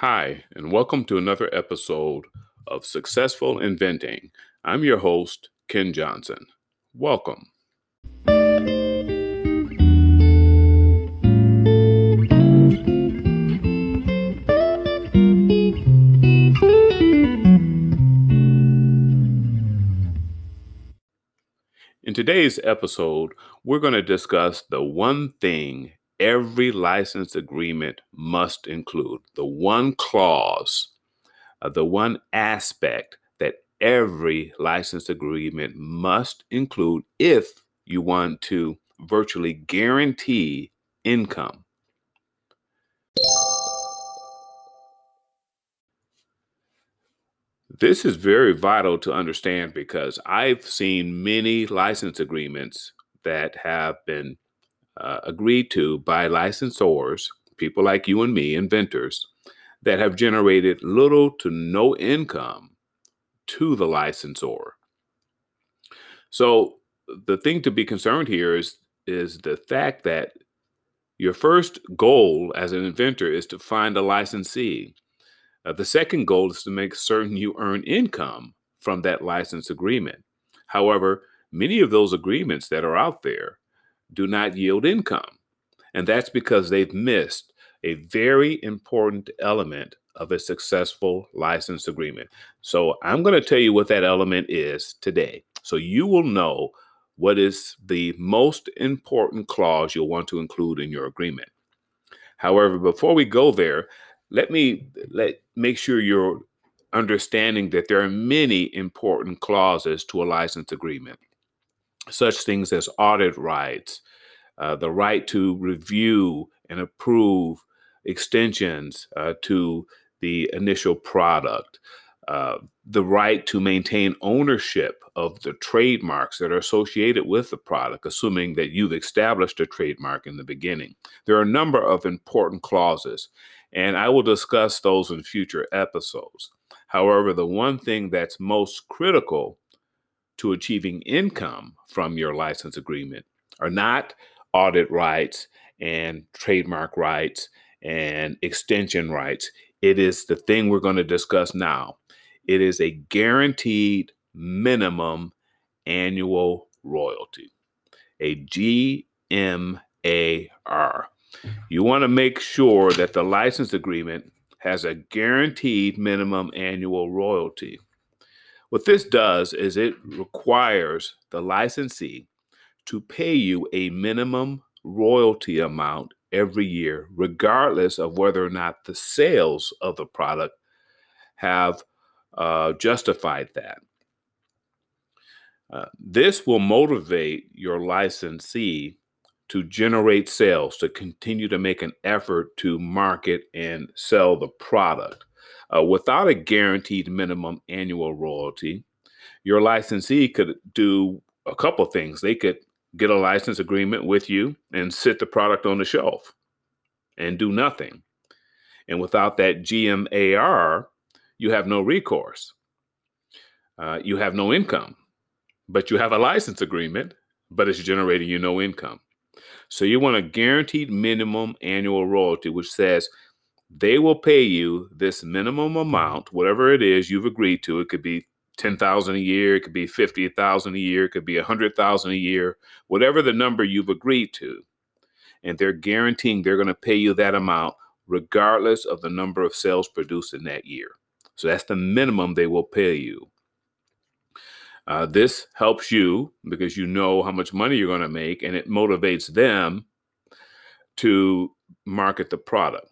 Hi, and welcome to another episode of Successful Inventing. I'm your host, Ken Johnson. Welcome. In today's episode, we're going to discuss the one thing every license agreement must include, the one clause, uh, the one aspect that every license agreement must include if you want to virtually guarantee income. This is very vital to understand because I've seen many license agreements that have been uh, agreed to by licensors, people like you and me, inventors, that have generated little to no income to the licensor. So the thing to be concerned here is is the fact that your first goal as an inventor is to find a licensee. Uh, the second goal is to make certain you earn income from that license agreement. However, many of those agreements that are out there do not yield income. And that's because they've missed a very important element of a successful license agreement. So I'm going to tell you what that element is today. So you will know what is the most important clause you'll want to include in your agreement. However, before we go there, let me let make sure you're understanding that there are many important clauses to a license agreement such things as audit rights, uh, the right to review and approve extensions uh, to the initial product, uh, the right to maintain ownership of the trademarks that are associated with the product, assuming that you've established a trademark in the beginning. There are a number of important clauses, and I will discuss those in future episodes. However, the one thing that's most critical to achieving income from your license agreement are not audit rights and trademark rights and extension rights. It is the thing we're going to discuss now. It is a guaranteed minimum annual royalty, a GMAR. You want to make sure that the license agreement has a guaranteed minimum annual royalty. What this does is it requires the licensee to pay you a minimum royalty amount every year, regardless of whether or not the sales of the product have uh, justified that. Uh, this will motivate your licensee to generate sales, to continue to make an effort to market and sell the product. Uh, without a guaranteed minimum annual royalty, your licensee could do a couple things. They could get a license agreement with you and sit the product on the shelf and do nothing. And without that GMAR, you have no recourse. Uh, you have no income, but you have a license agreement, but it's generating you no income. So you want a guaranteed minimum annual royalty, which says they will pay you this minimum amount, whatever it is you've agreed to. It could be 10,000 a year, it could be 50,000 a year, it could be 100,000 a year, whatever the number you've agreed to. And they're guaranteeing they're going to pay you that amount regardless of the number of sales produced in that year. So that's the minimum they will pay you. Uh, this helps you because you know how much money you're going to make and it motivates them to market the product.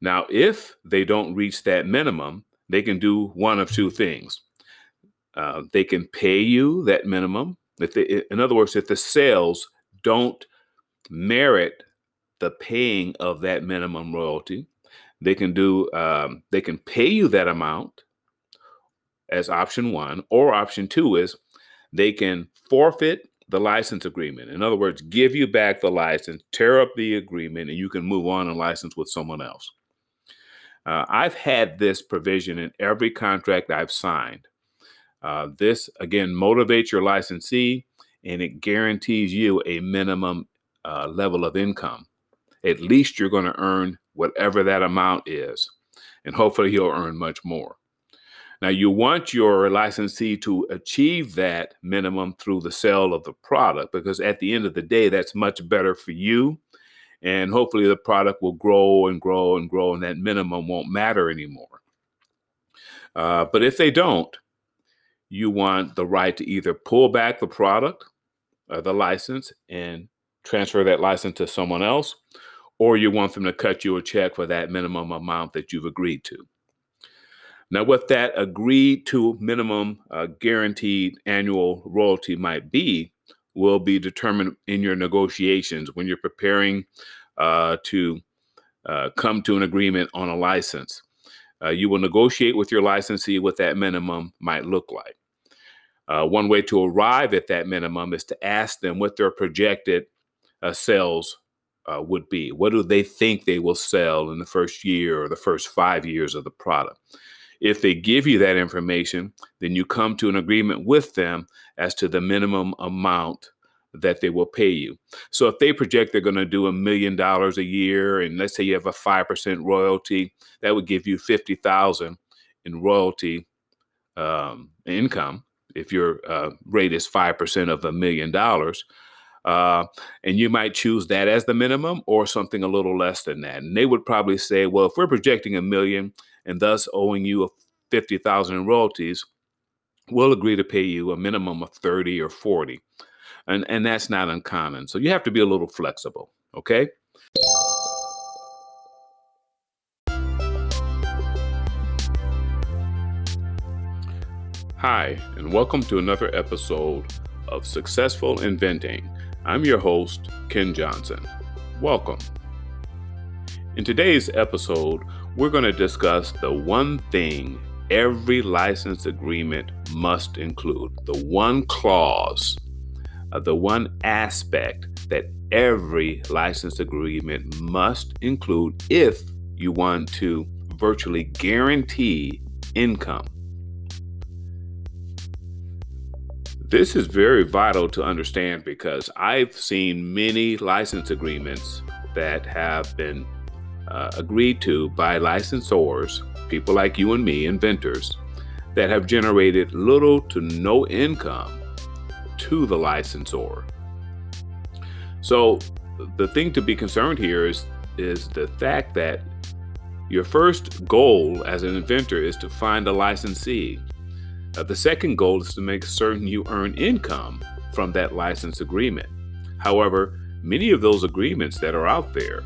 Now, if they don't reach that minimum, they can do one of two things. Uh, they can pay you that minimum. If they, in other words, if the sales don't merit the paying of that minimum royalty, they can do. Um, they can pay you that amount as option one, or option two is they can forfeit the license agreement. In other words, give you back the license, tear up the agreement, and you can move on and license with someone else. Uh, I've had this provision in every contract I've signed. Uh, this again motivates your licensee and it guarantees you a minimum uh, level of income. At least you're going to earn whatever that amount is. and hopefully you'll earn much more. Now, you want your licensee to achieve that minimum through the sale of the product because at the end of the day, that's much better for you. And hopefully, the product will grow and grow and grow, and that minimum won't matter anymore. Uh, but if they don't, you want the right to either pull back the product, or the license, and transfer that license to someone else, or you want them to cut you a check for that minimum amount that you've agreed to. Now, what that agreed to minimum uh, guaranteed annual royalty might be will be determined in your negotiations when you're preparing uh, to uh, come to an agreement on a license. Uh, you will negotiate with your licensee what that minimum might look like. Uh, one way to arrive at that minimum is to ask them what their projected uh, sales would be. What do they think they will sell in the first year or the first five years of the product? If they give you that information, then you come to an agreement with them as to the minimum amount that they will pay you. So if they project they're going to do a million dollars a year and let's say you have a 5% royalty, that would give you 50,000 in royalty um, income if your uh, rate is 5% of a million dollars. Uh, and you might choose that as the minimum or something a little less than that. And they would probably say, well, if we're projecting a million and thus owing you a 50,000 in royalties, we'll agree to pay you a minimum of 30 or 40. And, and that's not uncommon. So you have to be a little flexible, okay? Hi, and welcome to another episode of Successful Inventing I'm your host, Ken Johnson. Welcome. In today's episode, we're going to discuss the one thing every license agreement must include, the one clause, uh, the one aspect that every license agreement must include if you want to virtually guarantee income. This is very vital to understand because I've seen many license agreements that have been uh, agreed to by licensors, people like you and me, inventors, that have generated little to no income to the licensor. So the thing to be concerned here is is the fact that your first goal as an inventor is to find a licensee uh, the second goal is to make certain you earn income from that license agreement. However, many of those agreements that are out there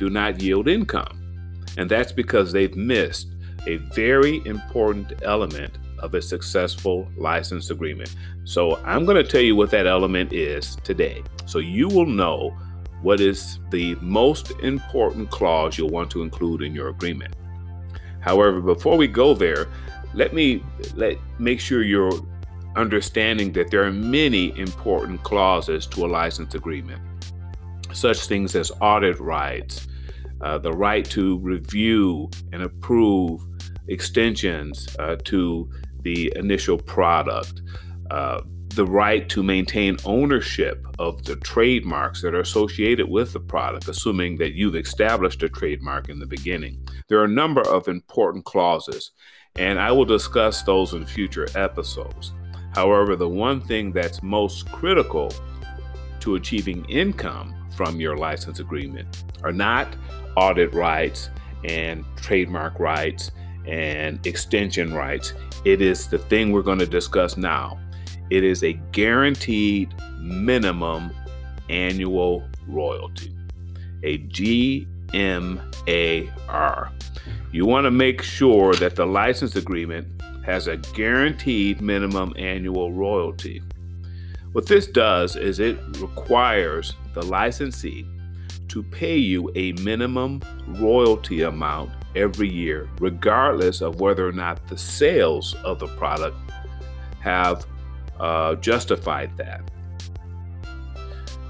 do not yield income, and that's because they've missed a very important element of a successful license agreement. So, I'm going to tell you what that element is today. So, you will know what is the most important clause you'll want to include in your agreement. However, before we go there, let me let make sure you're understanding that there are many important clauses to a license agreement, such things as audit rights, uh, the right to review and approve extensions uh, to the initial product, uh, the right to maintain ownership of the trademarks that are associated with the product, assuming that you've established a trademark in the beginning. There are a number of important clauses and I will discuss those in future episodes. However, the one thing that's most critical to achieving income from your license agreement are not audit rights and trademark rights and extension rights. It is the thing we're going to discuss now. It is a guaranteed minimum annual royalty, a GMAR. You want to make sure that the license agreement has a guaranteed minimum annual royalty. What this does is it requires the licensee to pay you a minimum royalty amount every year, regardless of whether or not the sales of the product have uh, justified that.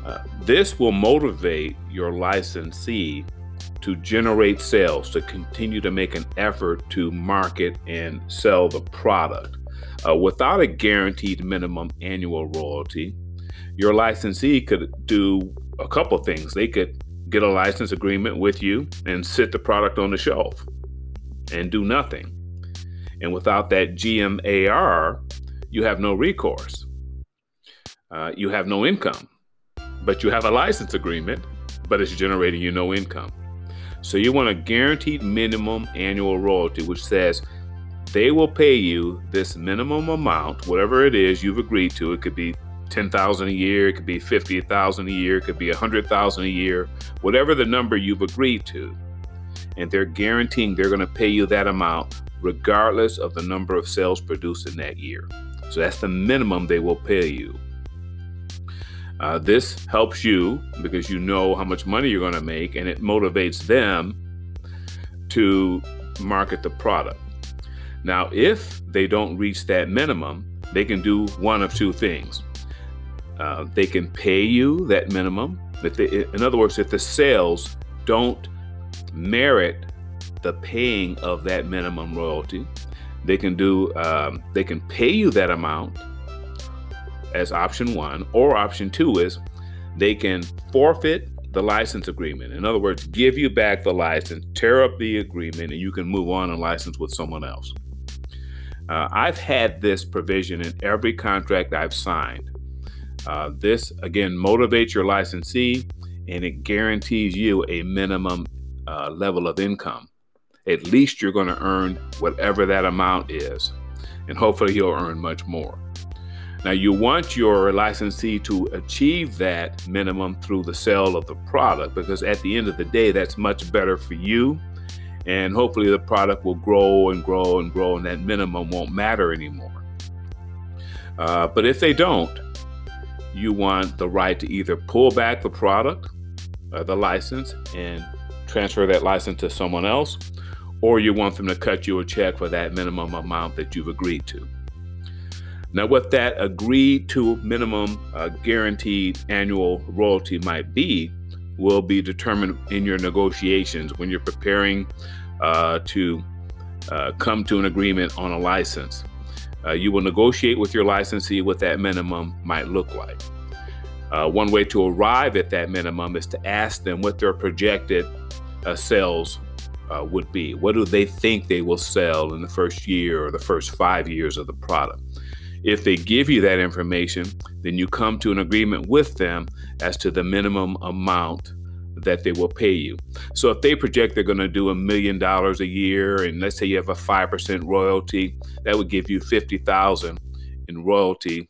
Uh, this will motivate your licensee to generate sales, to continue to make an effort to market and sell the product. Uh, without a guaranteed minimum annual royalty, your licensee could do a couple things. They could get a license agreement with you and sit the product on the shelf. and do nothing. And without that GMAR, you have no recourse. Uh, you have no income, but you have a license agreement, but it's generating you no income. So you want a guaranteed minimum annual royalty, which says they will pay you this minimum amount, whatever it is you've agreed to. It could be 10,000 a year, it could be 50,000 a year, it could be 100,000 a year, whatever the number you've agreed to. And they're guaranteeing they're going to pay you that amount regardless of the number of sales produced in that year. So that's the minimum they will pay you. Uh, this helps you because you know how much money you're going to make and it motivates them to market the product. Now, if they don't reach that minimum, they can do one of two things. Uh, they can pay you that minimum. If they, in other words, if the sales don't merit the paying of that minimum royalty, they can do. Um, they can pay you that amount as option one, or option two is they can forfeit the license agreement. In other words, give you back the license, tear up the agreement, and you can move on and license with someone else. Uh, I've had this provision in every contract I've signed. Uh, this again motivates your licensee and it guarantees you a minimum uh, level of income. At least you're going to earn whatever that amount is, and hopefully you'll earn much more. Now, you want your licensee to achieve that minimum through the sale of the product because at the end of the day, that's much better for you. And hopefully, the product will grow and grow and grow, and that minimum won't matter anymore. Uh, but if they don't, you want the right to either pull back the product, uh, the license, and transfer that license to someone else, or you want them to cut you a check for that minimum amount that you've agreed to. Now, what that agreed to minimum uh, guaranteed annual royalty might be will be determined in your negotiations when you're preparing uh, to uh, come to an agreement on a license. Uh, you will negotiate with your licensee what that minimum might look like. Uh, one way to arrive at that minimum is to ask them what their projected uh, sales uh, would be. What do they think they will sell in the first year or the first five years of the product? If they give you that information, then you come to an agreement with them as to the minimum amount that they will pay you. So if they project they're going to do a million dollars a year, and let's say you have a five percent royalty, that would give you fifty thousand in royalty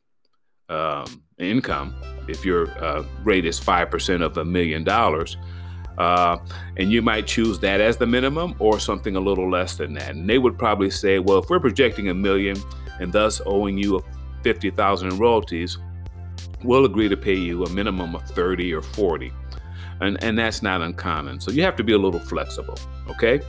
um, income if your uh, rate is five percent of a million dollars. Uh, and you might choose that as the minimum or something a little less than that. And they would probably say, well, if we're projecting a million and thus owing you 50,000 in royalties, we'll agree to pay you a minimum of 30 or 40 and, and that's not uncommon. So you have to be a little flexible, okay?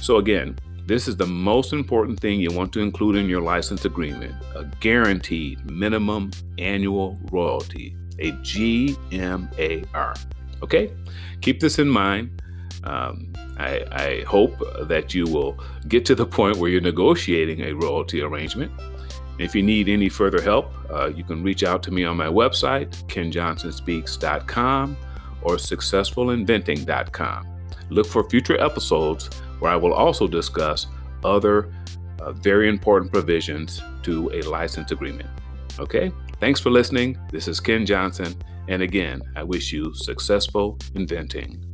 So again, this is the most important thing you want to include in your license agreement a guaranteed minimum annual royalty, a GMAR. Okay? Keep this in mind. Um, I, I, hope that you will get to the point where you're negotiating a royalty arrangement. If you need any further help, uh, you can reach out to me on my website, kenjohnsonspeaks.com or successfulinventing.com. Look for future episodes where I will also discuss other uh, very important provisions to a license agreement. Okay, thanks for listening. This is Ken Johnson. And again, I wish you successful inventing.